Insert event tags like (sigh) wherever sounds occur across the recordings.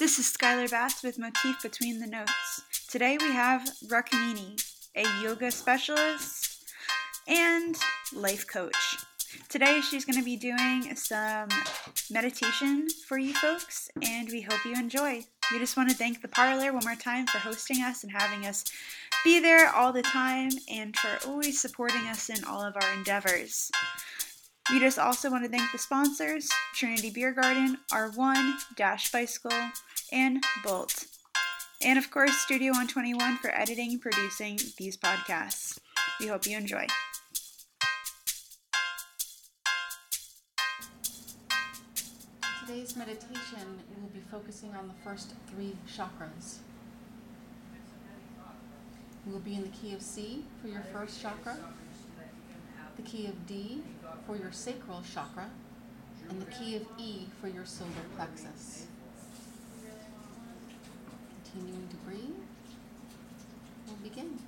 This is Skylar Batz with Motif Between the Notes. Today we have Rukmini, a yoga specialist and life coach. Today she's going to be doing some meditation for you folks, and we hope you enjoy. We just want to thank the Parlour one more time for hosting us and having us be there all the time and for always supporting us in all of our endeavors. We just also want to thank the sponsors Trinity Beer Garden, R1, Dash Bicycle, and Bolt. And of course, Studio 121 for editing and producing these podcasts. We hope you enjoy. Today's meditation will be focusing on the first three chakras. You will be in the key of C for your first chakra, the key of D for your sacral chakra, and the key of E for your solar plexus. Continuing to breathe, we'll begin.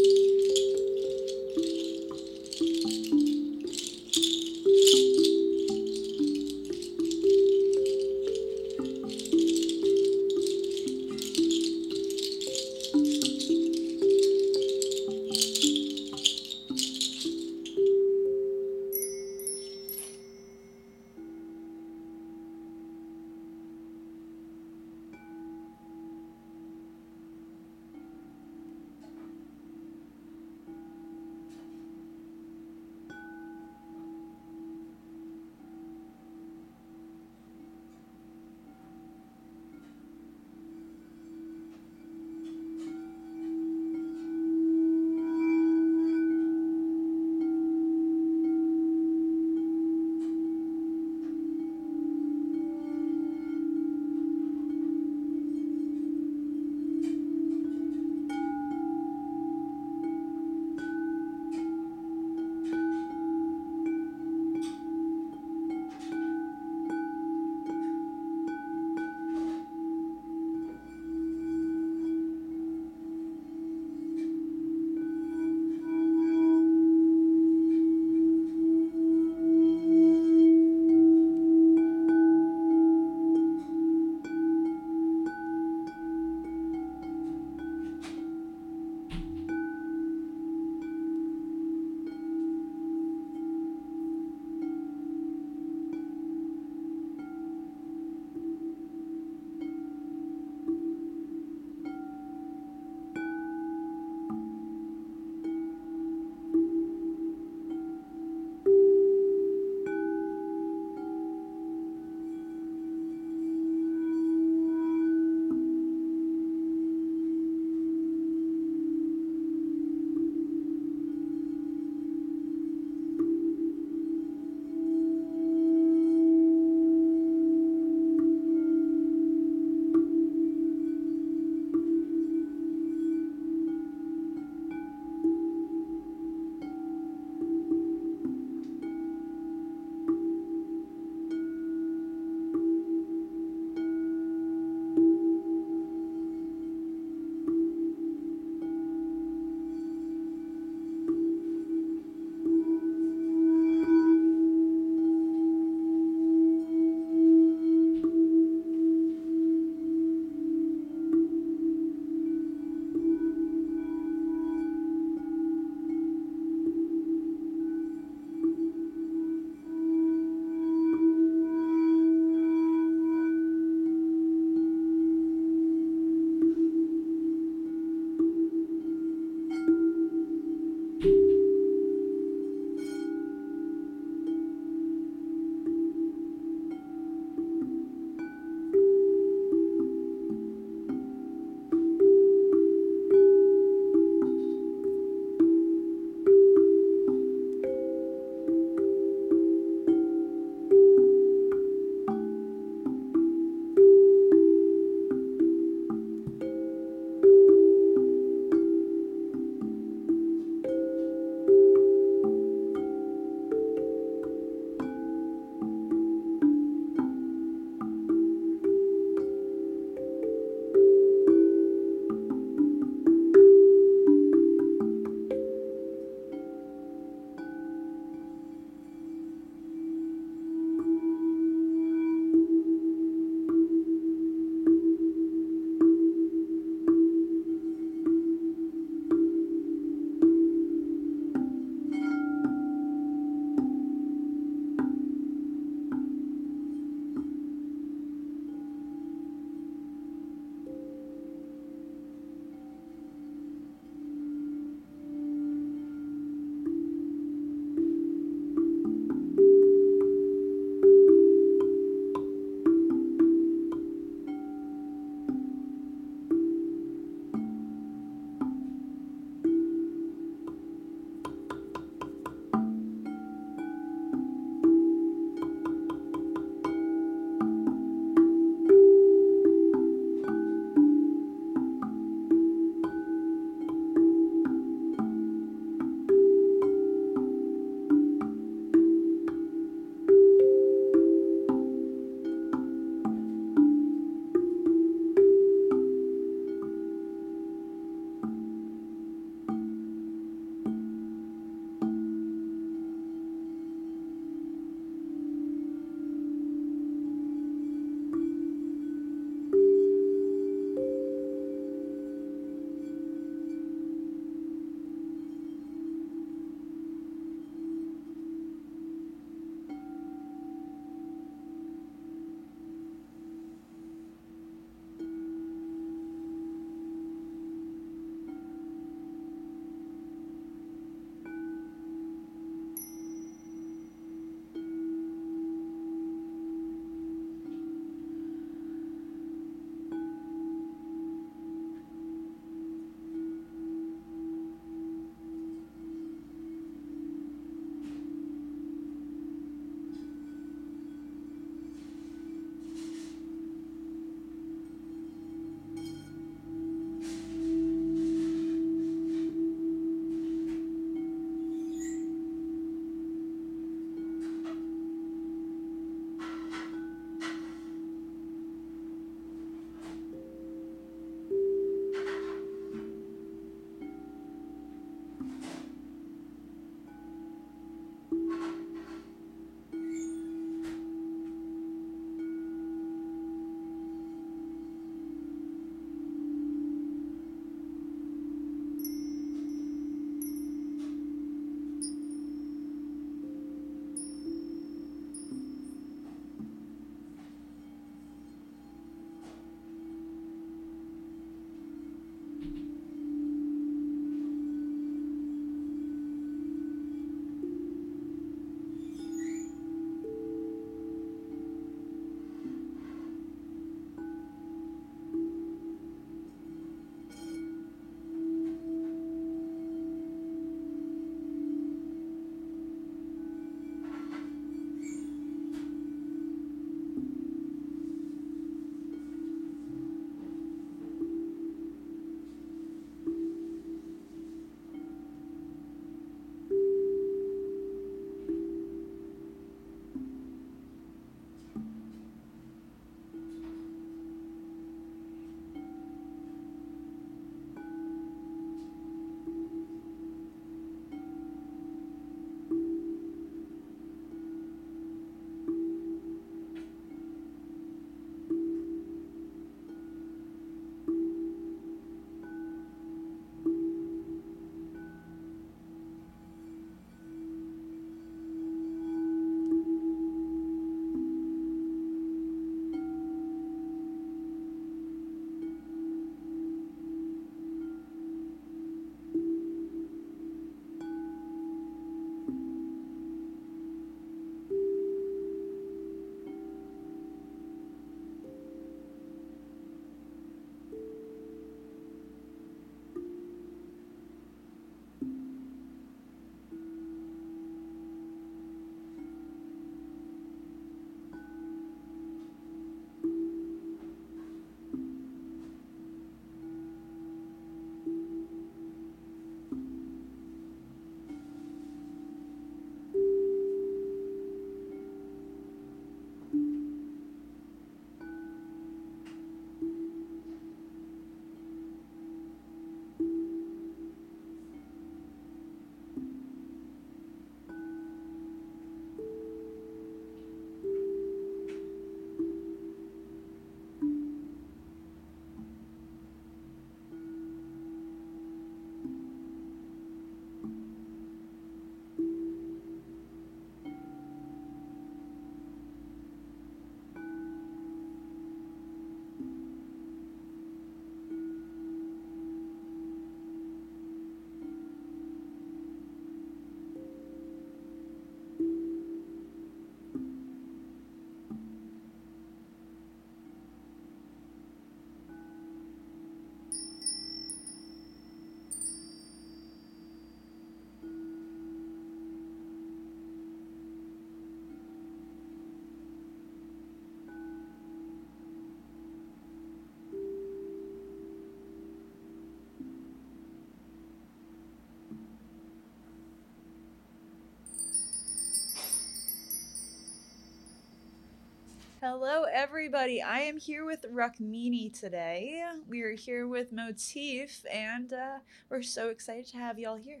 Hello, everybody. I am here with Rukmini today. We are here with Motif, and uh, we're so excited to have y'all here.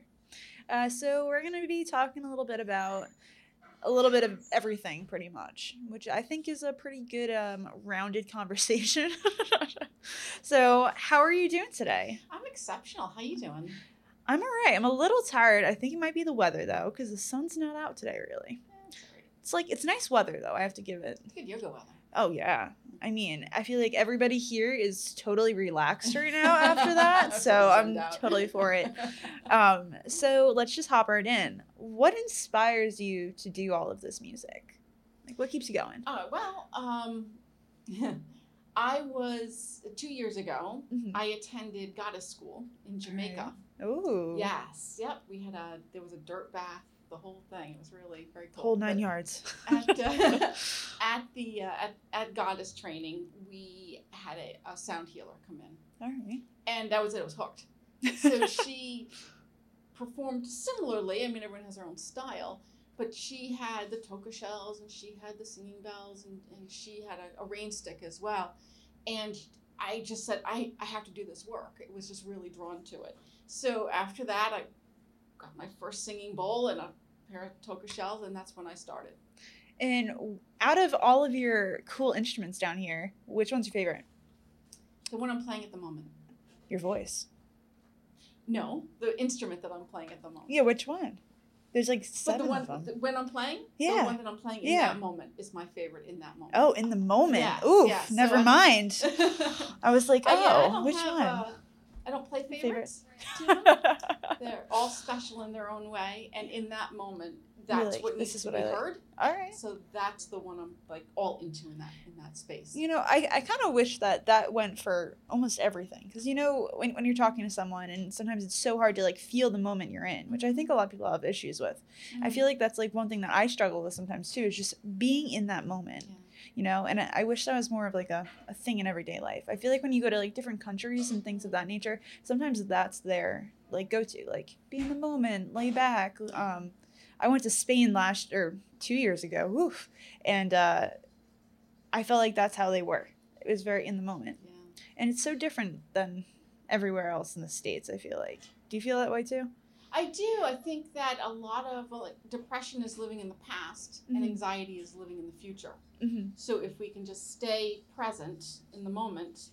Uh, so, we're going to be talking a little bit about a little bit of everything, pretty much, which I think is a pretty good, um, rounded (laughs) conversation. so, how are you doing today? I'm exceptional. How are you doing? I'm all right. I'm a little tired. I think it might be the weather, though, because the sun's not out today, really. It's like, it's nice weather, though. I have to give it. It's good yoga weather. Oh yeah. I mean, I feel like everybody here is totally relaxed right now (laughs) after that, so I'm totally for it. (laughs) Um, so let's just hop right in. What inspires you to do all of this music? Like, what keeps you going? Oh well, um, (laughs) I was two years ago. Mhm. I attended goddess school in Jamaica. Ooh, Yes, yep. We had a there was a dirt bath, the whole thing. It was really very cool. whole nine But yards. At, uh, (laughs) (laughs) at the uh, at, at goddess training, we had a, a sound healer come in, all right. and that was it. It was hooked. (laughs) So she performed similarly. I mean, everyone has their own style, but she had the toka shells and she had the singing bells and, and she had a, a rain stick as well. And I just said, I, I have to do this work. It was just really drawn to it. So after that, I got my first singing bowl and a pair of toka shells, and that's when I started. And out of all of your cool instruments down here, which one's your favorite? The one I'm playing at the moment. Your voice. No, the instrument that I'm playing at the moment. Yeah, which one? There's like But seven the one of them. the- when I'm playing, Yeah. the one that I'm playing in Yeah. that moment is my favorite in that moment. oh, in the moment. Ooh, yes. So never I'm- mind. (laughs) I was like, oh, yeah, I which have, one? uh, I don't play Favorite. favorites. (laughs) They're all special in their own way, and in that moment, that's like, what "This needs is to what be I like." heard. all right. So that's the one I'm like all into in that in that space. You know, I, I kind of wish that that went for almost everything. Because, you know, when, when you're talking to someone and sometimes it's so hard to, like, feel the moment you're in, which I think a lot of people have issues with. I feel mm. like that's, like, one thing that I struggle with sometimes, too, is just being in that moment, Yeah. You know? And I, wish that was more of, like, a, a thing in everyday life. I feel like when you go to, like, different countries and things of that nature, sometimes that's their, like, go to. Like, be in the moment, lay back. Um, I went to Spain last, or two years ago, woof, and, uh, I felt like that's how they were. It was very in the moment. yeah. And it's so different than everywhere else in the States, I feel like. Do you feel that way too? I do. I think that a lot of well, like, depression is living in the past, and Mhm. anxiety is living in the future. Mm-hmm. So if we can just stay present in the moment,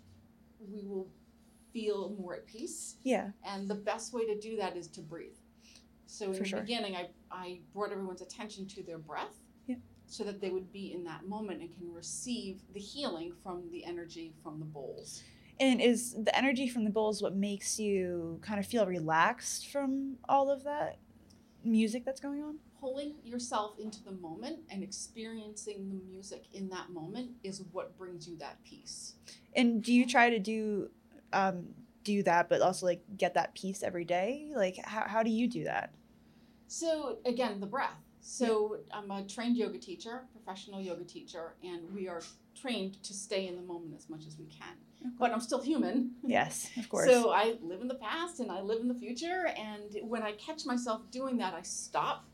we will feel more at peace. Yeah. And the best way to do that is to breathe. So in For the sure. beginning, I, I brought everyone's attention to their breath so that they would be in that moment and can receive the healing from the energy from the bowls. And is the energy from the bowls what makes you kind of feel relaxed from all of that music that's going on? Pulling yourself into the moment and experiencing the music in that moment is what brings you that peace. And do you try to do um do that but also like get that peace every day? Like how how do you do that? So again, the breath. So I'm a trained yoga teacher, professional yoga teacher, and we are trained to stay in the moment as much as we can. But I'm still human. Yes, of (laughs) course. So I live in the past and I live in the future. And when I catch myself doing that, I stop.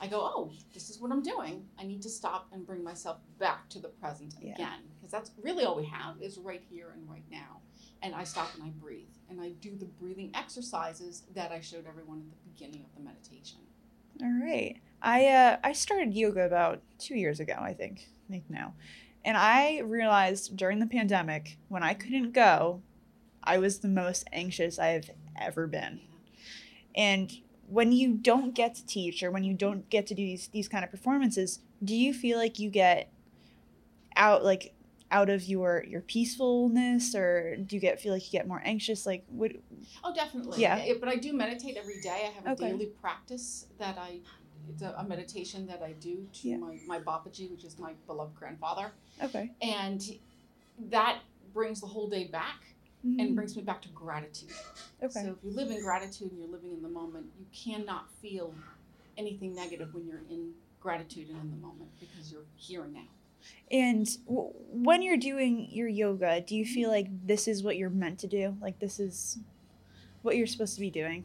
I go, oh, this is what I'm doing. I need to stop and bring myself back to the present Yeah. again. Because that's really all we have is right here and right now. And I stop and I breathe. And I do the breathing exercises that I showed everyone at the beginning of the meditation. All right. I uh I started yoga about 2 years ago, I think. I think now. And I realized during the pandemic when I couldn't go, I was the most anxious I've ever been. And when you don't get to teach or when you don't get to do these these kind of performances, do you feel like you get out like out of your your peacefulness or do you get feel like you get more anxious like what Oh, definitely. Yeah. But I do meditate every day. I have a Okay. daily practice that I, it's a, a meditation that I do to Yeah. my, my Babaji, which is my beloved grandfather. okay And that brings the whole day back and Mhm. brings me back to gratitude. okay So if you live in gratitude and you're living in the moment, you cannot feel anything negative when you're in gratitude and in the moment because you're here and now. And w- when you're doing your yoga, do you feel like this is what you're meant to do? Like this is what you're supposed to be doing?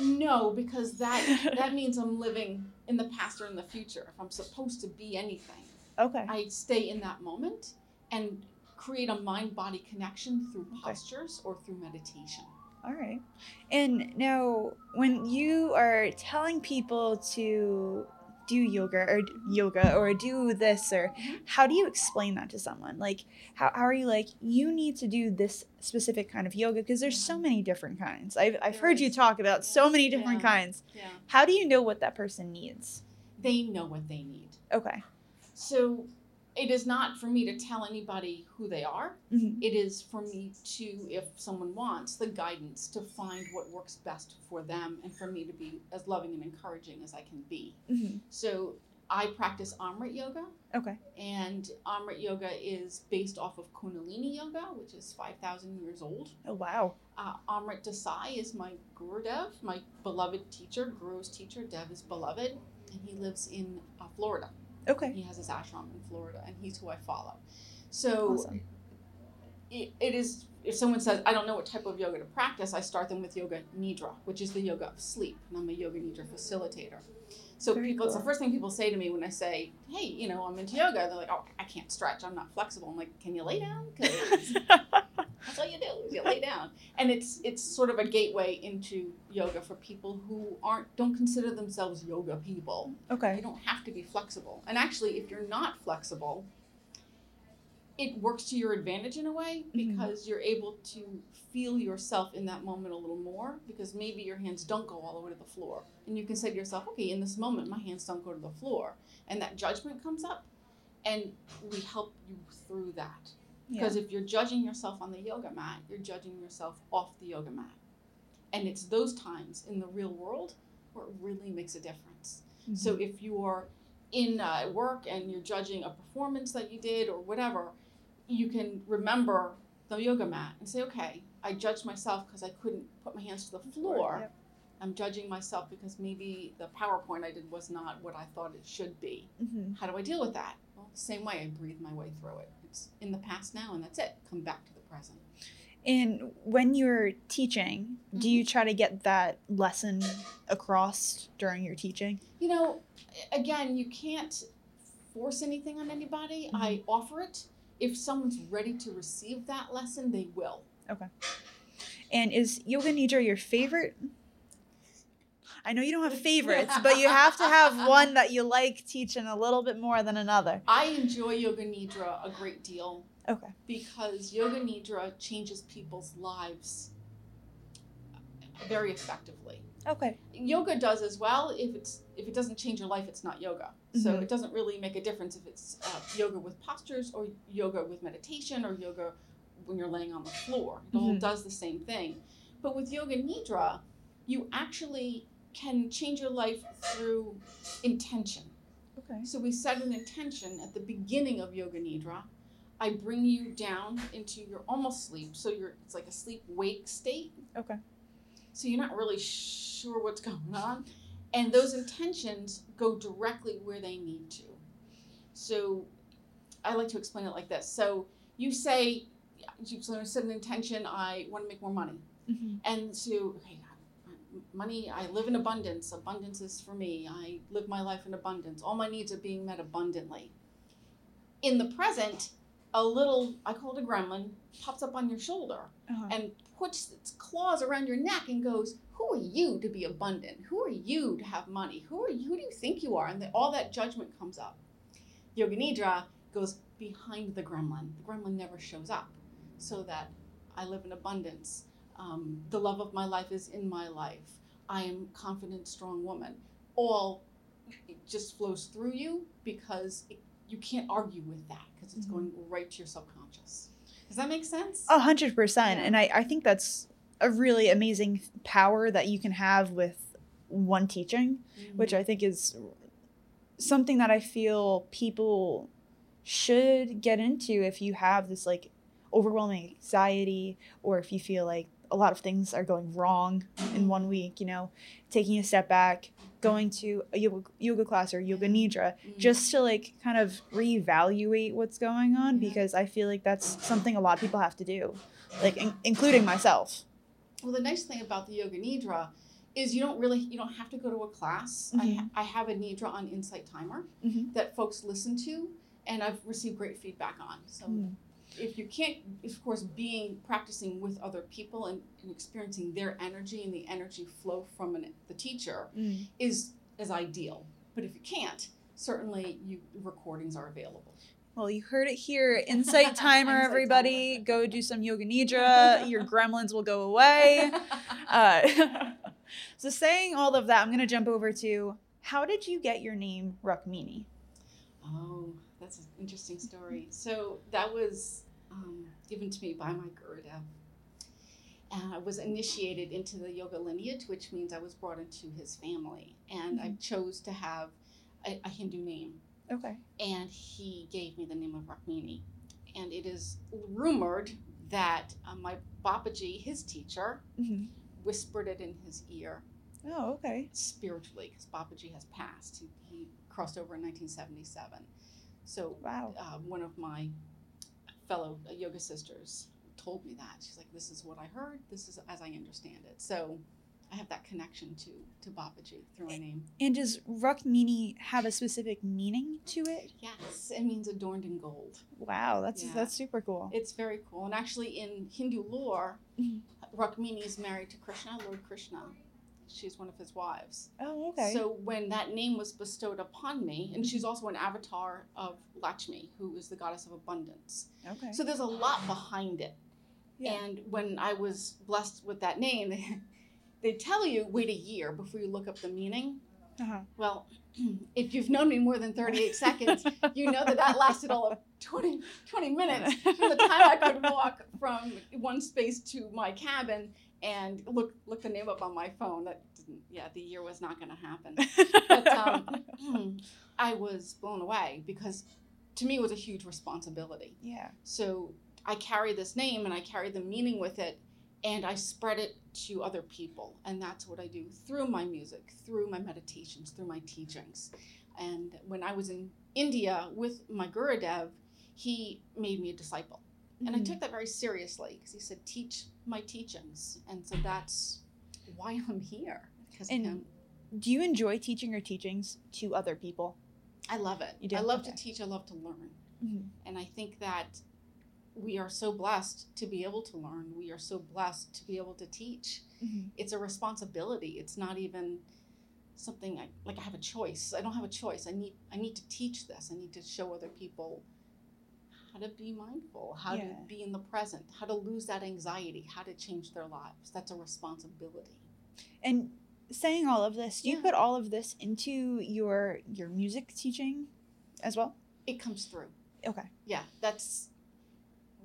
No, because that (laughs) that means I'm living in the past or in the future. If I'm supposed to be anything, Okay. I stay in that moment and create a mind body connection through Okay. postures or through meditation. All right. And now, when you are telling people to do yoga or yoga or do this or Mhm. how do you explain that to someone like how, how are you like you need to do this specific kind of yoga because there's so many different kinds i've, I've heard you talk about so many different Yeah. kinds Yeah. how do you know what that person needs They know what they need. okay So it is not for me to tell anybody who they are. Mhm. It is for me to, if someone wants, the guidance to find what works best for them and for me to be as loving and encouraging as I can be. Mhm. So I practice Amrit Yoga, okay and Amrit Yoga is based off of Kundalini Yoga, which is 5,000 years old. oh wow Uh, Amrit Desai is my Guru Dev, my beloved teacher. Guru's teacher, Dev is beloved, and he lives in uh, Florida. Okay He has his ashram in Florida, and he's who I follow. So awesome it, it is. If someone says, "I don't know what type of yoga to practice," I start them with Yoga Nidra, which is the yoga of sleep, and I'm a Yoga Nidra facilitator. So Very people, it's the first thing people say to me when I say, "Hey, you know, I'm into yoga." They're like, "Oh, I can't stretch. I'm not flexible." I'm like, "Can you lay down?" 'Cause (laughs) (laughs) that's all you do is you lay down. And it's it's sort of a gateway into yoga for people who aren't don't consider themselves yoga people. Okay, you don't have to be flexible. And actually if you're not flexible it works to your advantage in a way Mhm. because you're able to feel yourself in that moment a little more because maybe your hands don't go all the way to the floor. And you can say to yourself okay in this moment my hands don't go to the floor. And that judgment comes up and we help you through that yeah. because if you're judging yourself on the yoga mat, you're judging yourself off the yoga mat. And it's those times in the real world where it really makes a difference. So Mhm. if you're in uh, work and you're judging a performance that you did or whatever, you can remember the yoga mat and say, okay, I judged myself because I couldn't put my hands to the floor. Yep. I'm judging myself because maybe the PowerPoint I did was not what I thought it should be. Mhm. How do I deal with that? Well, the same way I breathe my way through it. In the past now, and that's it. Come back to the present. And when you're teaching, do you mm-hmm. try to get that lesson across during your teaching? You know, again, you can't force anything on anybody. I mm-hmm. offer it. If someone's ready to receive that lesson, they will. Okay. And is Yoga Nidra your favorite? I know you don't have favorites, (laughs) but you have to have one that you like teaching a little bit more than another. I enjoy Yoga Nidra a great deal Okay. because Yoga Nidra changes people's lives very effectively. Okay. yoga does as well if it's if it doesn't change your life it's not yoga so Mhm. it doesn't really make a difference if it's uh, yoga with postures or yoga with meditation or yoga when you're laying on the floor it all Mhm. does the same thing but with yoga nidra you actually can change your life through intention. Okay. so we set an intention at the beginning of yoga nidra. I bring you down into your almost sleep. So you're it's like a sleep wake state. Okay. so you're not really sure what's going on. And those intentions go directly where they need to. So i like to explain it like this. So you say you set an intention i want to make more money. Mhm. and so okay money i live in abundance abundance is for me i live my life in abundance all my needs are being met abundantly in the present a little i call it a gremlin pops up on your shoulder Uh-huh. and puts its claws around your neck and goes, "Who are you to be abundant? Who are you to have money? Who are you? Who do you think you are?" And the, all that judgment comes up. Yoga Nidra goes behind the gremlin. The gremlin never shows up, so that I live in abundance. Um, the love of my life is in my life. I am confident, strong woman. All it just flows through you because it, you can't argue with that because it's Mhm. going right to your subconscious. Does that make sense? A hundred percent. And I, I think that's a really amazing power that you can have with one teaching, which I think is something that I feel people should get into if you have this like overwhelming anxiety or if you feel like a lot of things are going wrong in one week, you know, taking a step back, going to a yoga, yoga class or yoga nidra Mhm. just to like kind of reevaluate what's going on Yeah. because I feel like that's something a lot of people have to do, like in- including myself. Well, the nice thing about the yoga nidra is you don't really you don't have to go to a class. Mhm. I, I have a nidra on Insight Timer Mhm. that folks listen to, and I've received great feedback on. So Mm. If you can't, of course, being practicing with other people and, and experiencing their energy and the energy flow from an, the teacher Mm. is is ideal. But if you can't, certainly you recordings are available. Well, you heard it here. Insight (laughs) timer, everybody. Go do some yoga nidra. (laughs) Your gremlins will go away. (laughs) Uh, so, saying all of that, I'm going to jump over to how did you get your name Rukmini? Oh, that's an interesting story. So that was um, given to me by my Gurudev. And I was initiated into the yoga lineage, which means I was brought into his family. And I chose to have a, a Hindu name. Okay. And he gave me the name of Rukmini. And it is rumored that uh, my Babaji, his teacher, hmm whispered it in his ear Oh, okay. spiritually because Babaji has passed. He, he crossed over in 1977. So Wow. uh, one of my fellow yoga sisters told me that. She's like, "This is what I heard. This is as I understand it." So I have that connection to to Babaji through my name. And does Rukmini have a specific meaning to it? Yes, it means adorned in gold. Wow, that's Yeah. that's super cool. It's very cool. And actually, in Hindu lore, Mhm. Rukmini is married to Krishna, Lord Krishna. She's one of his wives. Oh, okay. So when that name was bestowed upon me, and she's also an avatar of Lakshmi, who is the goddess of abundance. okay. So there's a lot behind it. Yeah. And when I was blessed with that name, they, (laughs) they tell you wait a year before you look up the meaning. uh-huh. Well, (clears throat) if you've known me more than 38 seconds, you know that that lasted all of 20, 20 minutes from the time I could walk from one space to my cabin and look look the name up on my phone. That didn't, yeah, the year was not going to happen. (laughs) But um, (laughs) I was blown away because to me it was a huge responsibility. yeah. So I carry this name and I carry the meaning with it and I spread it to other people. And that's what I do through my music, through my meditations, through my teachings. And when I was in India with my Gurudev, he made me a disciple. And I Mhm. took that very seriously because he said, teach my teachings. And so that's why (laughs) I'm here. Because And- him. Do you enjoy teaching your teachings to other people? I love it. You do? I love Okay. to teach. I love to learn. Mhm. And I think that we are so blessed to be able to learn. We are so blessed to be able to teach. Mhm. It's a responsibility. It's not even something I, like I have a choice. I don't have a choice. I need I need to teach this. I need to show other people how to be mindful, how Yeah. to be in the present, how to lose that anxiety, how to change their lives. That's a responsibility. And saying all of this, do you put all of this into your your music teaching as well? It comes through. Okay. Yeah, that's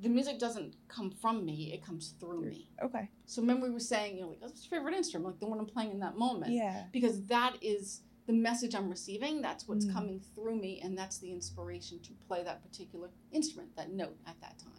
the music doesn't come from me, it comes through me. Okay. So remember we were saying, you know, like, oh, what's your favorite instrument? Like the one I'm playing in that moment. Yeah. Because that is the message I'm receiving. That's what's Mm. coming through me, and that's the inspiration to play that particular instrument, that note at that time.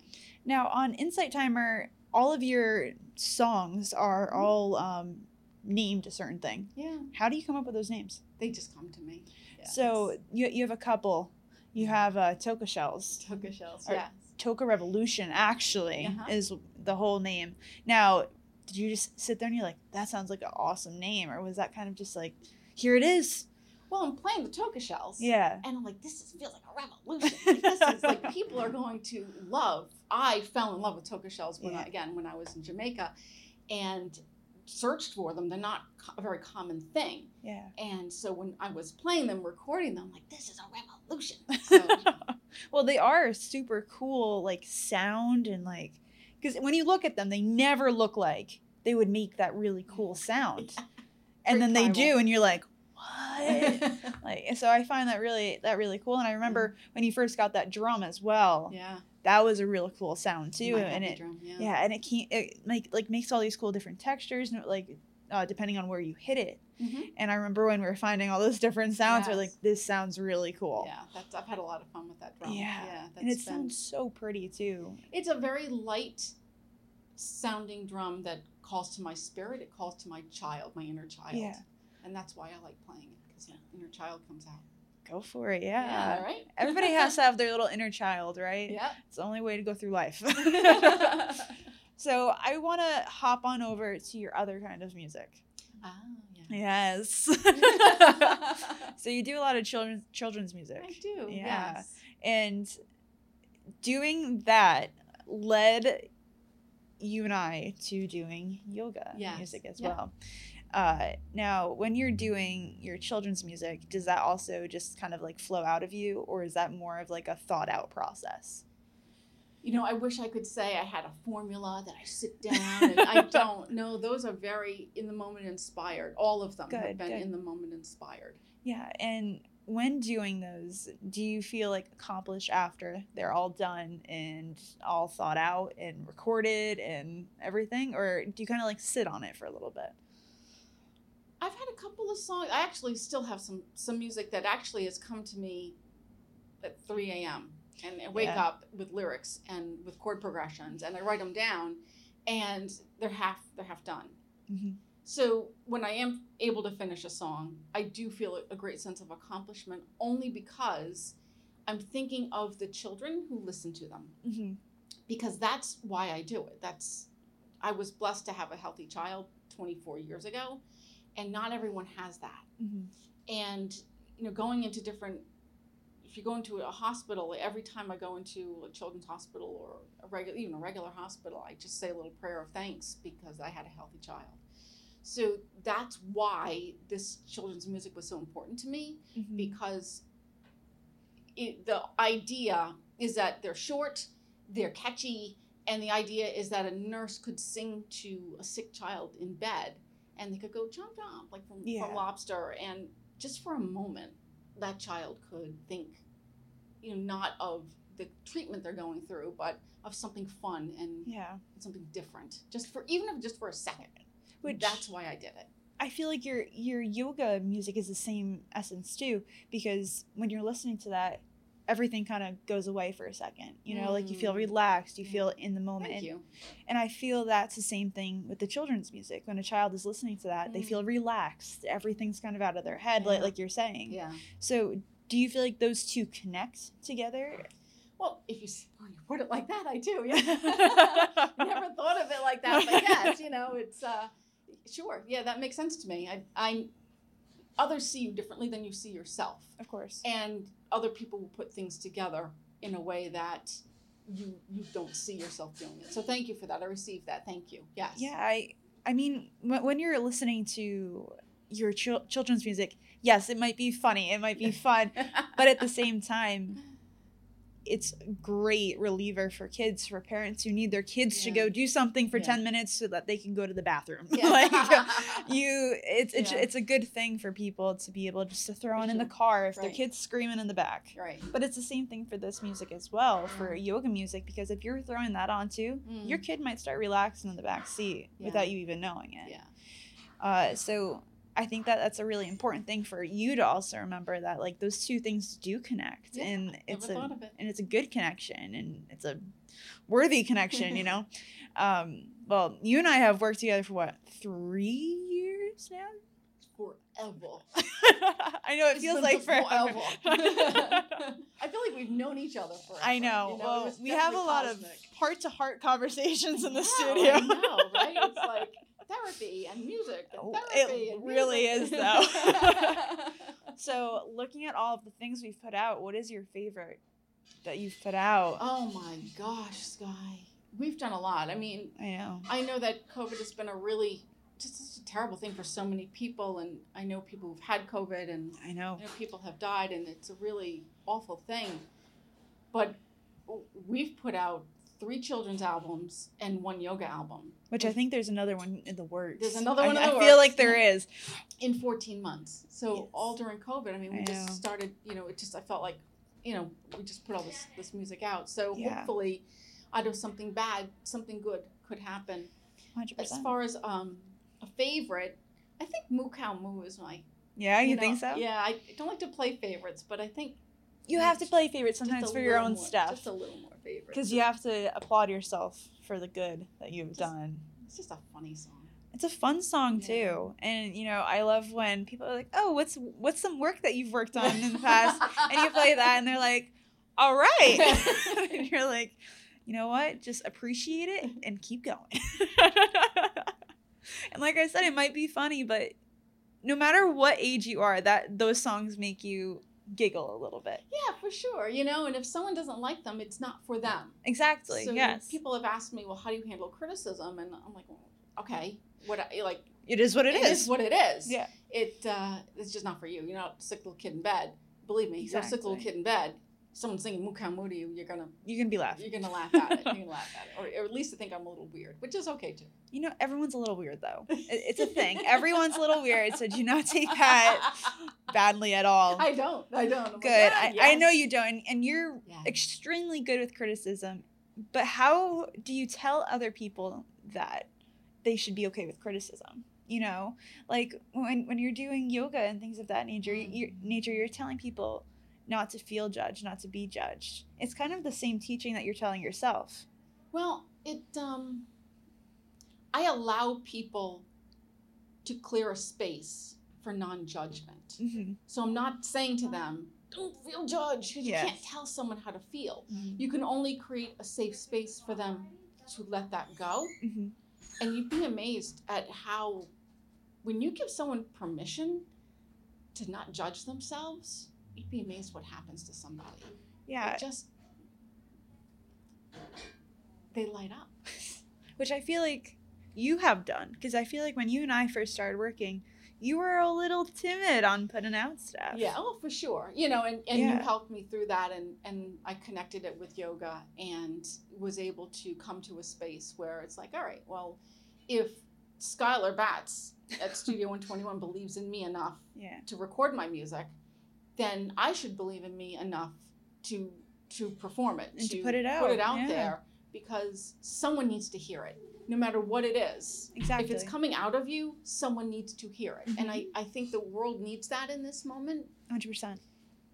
Now on Insight Timer, all of your songs are Mhm. all um, named a certain thing. Yeah, How do you come up with those names? they just come to me. Yeah, So you, you have a couple. You have uh, Toka Shells. Toka shells. Yes. Toka Revolution actually Uh-huh. is the whole name. Now, did you just sit there and you're like, that sounds like an awesome name, or was that kind of just like, here it is? Well, I'm playing the Toka shells. Yeah. And I'm like, this is, feels like a revolution. Like, this is like (laughs) people are going to love. I fell in love with toka shells when I, again when I was in Jamaica, and searched for them. They're not a very common thing. Yeah. And so when I was playing them, recording them, I'm like, this is a revolution. (laughs) So, well, they are super cool, like sound and like, because when you look at them, they never look like they would make that really cool sound, and then they do, and you're like, what? (laughs) like, so I find that really that really cool. And I remember when you first got that drum as well. yeah. That was a real cool sound too, my and it drum, yeah. yeah, and it can it make like makes all these cool different textures, and like uh, depending on where you hit it. Mhm. And I remember when we were finding all those different sounds, we're like, this sounds really cool. Yeah, that's I've had a lot of fun with that drum. Yeah. yeah and it been- sounds so pretty too. It's a very light sounding drum that calls to my spirit. It calls to my child, my inner child. Yeah. And that's why I like playing it because my inner child comes out. Go for it, yeah. right. Everybody has to have their little inner child, right? Yeah. It's the only way to go through life. (laughs) (laughs) so I want to hop on over to your other kind of music. ah, yeah. Yes. (laughs) so you do a lot of children's children's music. I do. Yeah. Yes. And doing that led you and I to doing yoga Yes. music as Yeah. well. Uh, now, when you're doing your children's music, does that also just kind of like flow out of you, or is that more of like a thought out process? You know, I wish I could say I had a formula that I sit down and I (laughs) don't. No, those are very in the moment inspired. All of them have been good. in the moment inspired. Yeah, and when doing those, do you feel like accomplished after they're all done and all thought out and recorded and everything, or do you kind of like sit on it for a little bit? I've had a couple of songs. I actually still have some some music that actually has come to me at 3 a.m. and I wake Yeah. up with lyrics and with chord progressions and I write them down, and they're half they're half done. Mhm. So when I am able to finish a song, I do feel a- great sense of accomplishment only because I'm thinking of the children who listen to them Mhm. because that's why I do it. That's I was blessed to have a healthy child 24 years ago, and not everyone has that. Mhm. And you know, going into different if you go into a hospital, every time I go into a children's hospital or a regular even a regular hospital, I just say a little prayer of thanks because I had a healthy child. So that's why this children's music was so important to me Mhm. because it, the idea is that they're short, they're catchy, and the idea is that a nurse could sing to a sick child in bed and they could go jump jump like from, Yeah. from lobster and just for a moment that child could think you know not of the treatment they're going through but of something fun and Yeah. something different just for even if just for a second Which that's why i did it I feel like your your yoga music is the same essence too, because when you're listening to that, everything kind of goes away for a second. You know, like you feel Mm. relaxed, you feel in the moment. thank you and I feel that's the same thing with the children's music. When a child is listening to that, they Mm. feel relaxed. Everything's kind of out of their head, like Yeah. like you're saying. yeah So, do you feel like those two connect together? Well, if you, well, you put it like that, I do. Yeah. (laughs) (laughs) Never thought of it like that, but yes, you know, it's uh, sure. Yeah, that makes sense to me. I, I, others see you differently than you see yourself, Of course. and other people will put things together in a way that you you don't see yourself doing it. So thank you for that. I received that. Thank you. Yes. Yeah, I I mean, when, you're listening to your chil- children's music, yes, it might be funny, it might be fun, (laughs) but at the same time, it's a great reliever for kids, for parents who need their kids to go do something for Yeah. 10 minutes so that they can go to the bathroom. Yeah. (laughs) like (laughs) you it's it's, Yeah. it's a good thing for people to be able just to throw For on in the car if their kids screaming in the back. right. But it's the same thing for this music as well, for yoga music, because if you're throwing that on too, Mm. your kid might start relaxing in the back seat Yeah. without you even knowing it. Yeah. Uh, so I think that that's a really important thing for you to also remember that like those two things do connect, Yeah, and it's a it. and it's a good connection, and it's a worthy connection. you know, (laughs) um, well, you and I have worked together for what three years now. Forever. (laughs) I know it It's feels like forever. forever. (laughs) I feel like we've known each other forever. I know. you it well, we have a lot of heart-to-heart conversations in the Yeah, studio. I know, right? It's like therapy and music and Oh, therapy. it and really music. is, though. (laughs) So, looking at all of the things we've put out, what is your favorite that you've put out? oh my gosh, Sky. We've done a lot. I mean, I know. I know that COVID has been a really just a terrible thing for so many people, and I know people who've had COVID, and I know. I know people have died, and it's a really awful thing. But we've put out three children's albums and one yoga album Which I think there's another one in the works. There's another I- one I, the feel like there is. in 14 months. So Yes. all during COVID, I mean, we I just started, you know, it just, I felt like, you know, we just put all this, this music out. So Yeah. hopefully out of something bad, something good could happen. 100%. As far as um, a favorite, I think Moo Cow Moo is my. yeah, you, know, think so? Yeah, I don't like to play favorites, but I think You have to play favorites sometimes for your own more- stuff. Just a little more favorite. Because you have to applaud yourself for the good that you've Just- done. It's just a funny song. It's a fun song Yeah. too, and you know I love when people are like, "Oh, what's what's some work that you've worked on in the past?" and you play that, and they're like, "All right," (laughs) (laughs) and you're like, "You know what? Just appreciate it and keep going." (laughs) and like I said, it might be funny, but no matter what age you are, that those songs make you giggle a little bit. Yeah, for sure. You know, and if someone doesn't like them, it's not for them. Exactly. So yes. people have asked me, well, how do you handle criticism? And I'm like, well, okay, what I, like it is what it is. It is what it is. Yeah. It uh, it's just not for you. You're not a sick little kid in bed. Believe me, you're a sick little kid in bed. Someone singing Mukam to you, you're gonna you're gonna be laughing. you're gonna laugh at it. (laughs) You're gonna laugh at it, or, or at least think I'm a little weird, which is okay too. You know, everyone's a little weird though. (laughs) It's a thing. Everyone's a little weird, so do not take that (laughs) badly at all. I don't. I don't. I'm like, Good. "Yeah, I, I know you don't, and you're Yeah. extremely good with criticism. But how do you tell other people that they should be okay with criticism? You know, like when when you're doing yoga and things of that nature, Mm. you're, nature, you're telling people not to feel judged, not to be judged. It's kind of the same teaching that you're telling yourself. Well, it um I allow people to clear a space for non-judgment. Mm-hmm. So I'm not saying to them, don't feel judged because Yes. you can't tell someone how to feel. You can only create a safe space for them to let that go. hmm And you'd be amazed at how when you give someone permission to not judge themselves, you'd be amazed what happens to somebody. Yeah, It just they light up. (laughs) which I feel like you have done because I feel like when you and I first started working, you were a little timid on putting out stuff. Yeah, oh for sure. You know, and, and you helped me through that and, and I connected it with yoga and was able to come to a space where it's like, all right, well, if Skylar Batz at Studio (laughs) 121 believes in me enough Yeah. to record my music, then I should believe in me enough to to perform it, And to put Put it it out, out yeah. there because someone needs to hear it, no matter what it is. Exactly. If it's coming out of you, someone needs to hear it. And Mhm. I, I think the world needs that in this moment Hundred percent.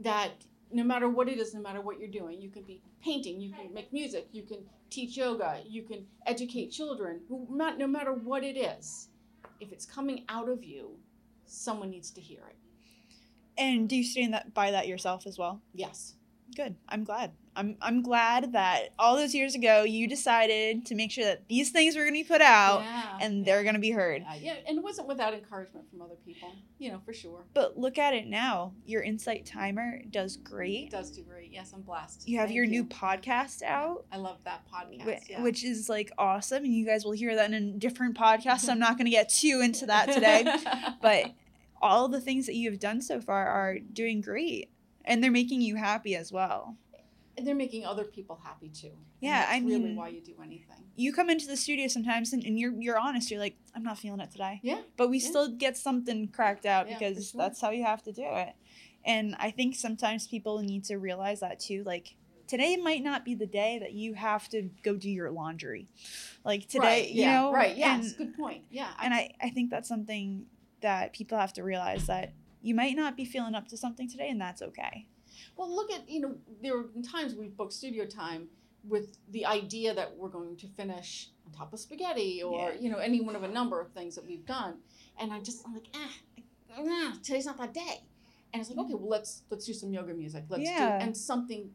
that no matter what it is, no matter what you're doing, you can be painting, you can make music, you can teach yoga, you can educate children, no matter what it is. If it's coming out of you, someone needs to hear it. And do you stand that by that yourself as well? Yes. Good. I'm glad. I'm I'm glad that all those years ago you decided to make sure that these things were going to be put out yeah, and they're going to be heard. Yeah, yeah, and it wasn't without encouragement from other people, you know, for sure. But look at it now. Your insight timer does It great. does do great. Yes, I'm blessed. You have Thank your you. new podcast out. I love that podcast. whi- yeah. which is like awesome and you guys will hear that in a different podcast so i'm not going to get too into that today (laughs) but all the things that you have done so far are doing great and they're making you happy as well and they're making other people happy too. Yeah, I really mean- why you do anything. you come into the studio sometimes and, and you're you're honest you're like i'm not feeling it today Yeah, but we yeah. still get something cracked out Yeah, because sure. that's how you have to do it and i think sometimes people need to realize that too like today might not be the day that you have to go do your laundry like today right, you yeah, know right. Yes, and- good point. Yeah, and I, I think that's something that people have to realize that you might not be feeling up to something today and that's okay Well, look at you know there have been times we've booked studio time with the idea that we're going to finish on top of spaghetti or Yeah. you know any one of a number of things that we've done, and I just I'm like ah, nah, today's not that day, and it's like okay, well let's let's do some yoga music, let's. Yeah. do and something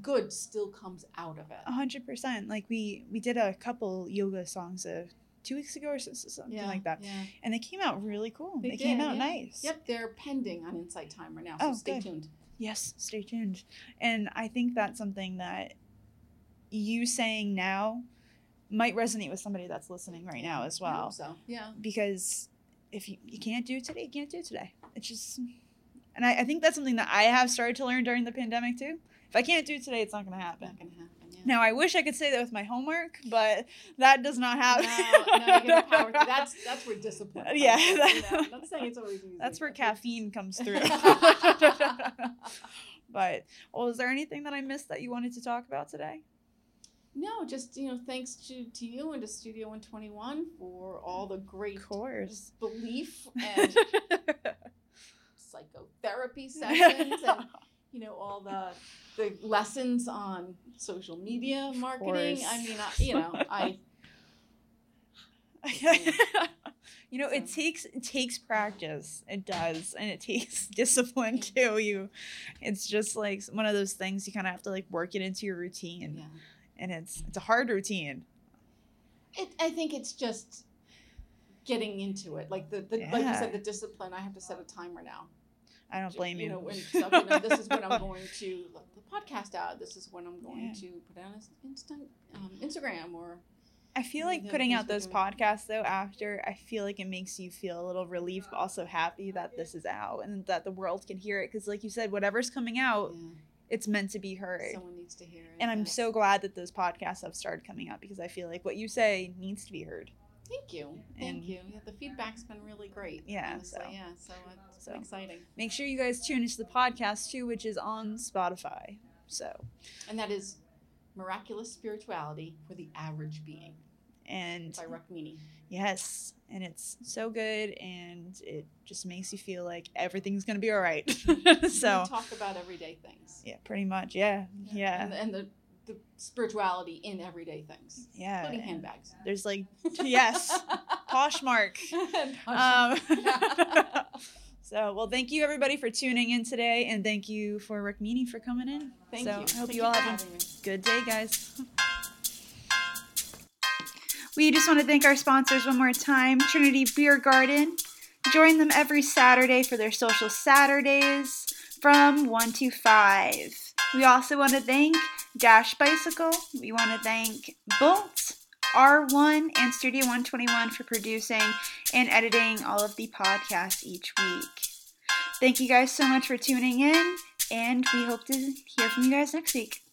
good still comes out of it. a hundred percent like we we did a couple yoga songs uh, two weeks ago or so- so- something like that Yeah. and they came out really cool they, They came out yeah. nice Yep, they're pending on Insight Timer now, so Oh, stay good. tuned. yes stay tuned and i think that's something that you saying now might resonate with somebody that's listening right now as well so yeah. because if you, you can't do it today, you can't do it today. It's just, and I, I think that's something that I have started to learn during the pandemic too. If I can't do it today, it's not going to happen. Not gonna happen. Now, I wish I could say that with my homework, but that does not happen. No, no, power through. (laughs) That's that's where (laughs) discipline. Comes Yeah, that- you know. I'm not saying it's always easy. That's where caffeine comes (laughs) through. but, well, is there anything that I missed that you wanted to talk about today? no, just you know, thanks to, to you and to Studio 121 for all the great Of course. belief and psychotherapy sessions and you know all the the lessons on social media marketing. I mean, I, you know, I (laughs) (laughs) you know, it takes it takes practice. It does, and it takes (laughs) discipline too. You, it's just like one of those things you kind of have to like work it into your routine, yeah. and it's it's a hard routine. It, I think it's just getting into it. Like the, the like you said, the discipline. I have to set a timer now. I don't blame you you. know, when you know, this is when I'm (laughs) going to let the podcast out. This is when I'm going Yeah. to put it on Insta, um, Instagram or I feel like putting out those podcasts though after, I feel like it makes you feel a little relieved, but also happy that this is out and that the world can hear it. Because, like you said, whatever's coming out, yeah, it's meant to be heard. someone needs to hear it. and I'm yes. so glad that those podcasts have started coming out because I feel like what you say needs to be heard. Thank you, thank and- you. Yeah, the feedback's been really great. Yeah, honestly, so- yeah. So uh, it's so. exciting, Make sure you guys tune into the podcast too, which is on Spotify. So, and that is miraculous spirituality for the average being and by Rukmini. yes, and it's so good and it just makes you feel like everything's going to be all right. (laughs) (laughs) so, we talk about everyday things. yeah, pretty much. Yeah. Yeah. and, and the the spirituality in everyday things, Yeah. including handbags. There's like, (laughs) yes, Poshmark. (laughs) And Um, Poshmark. (laughs) so, well, thank you everybody for tuning in today, and thank you for Rick Rukmini for coming in. Thank so, you. I hope Thank you all have a me. good day, guys. We just want to thank our sponsors one more time Trinity Beer Garden. Join them every Saturday for their social Saturdays from 1 to 5. We also want to thank Dash Bicycle. We want to thank Bolt, R1, and Studio 121 for producing and editing all of the podcasts each week. Thank you guys so much for tuning in, and we hope to hear from you guys next week.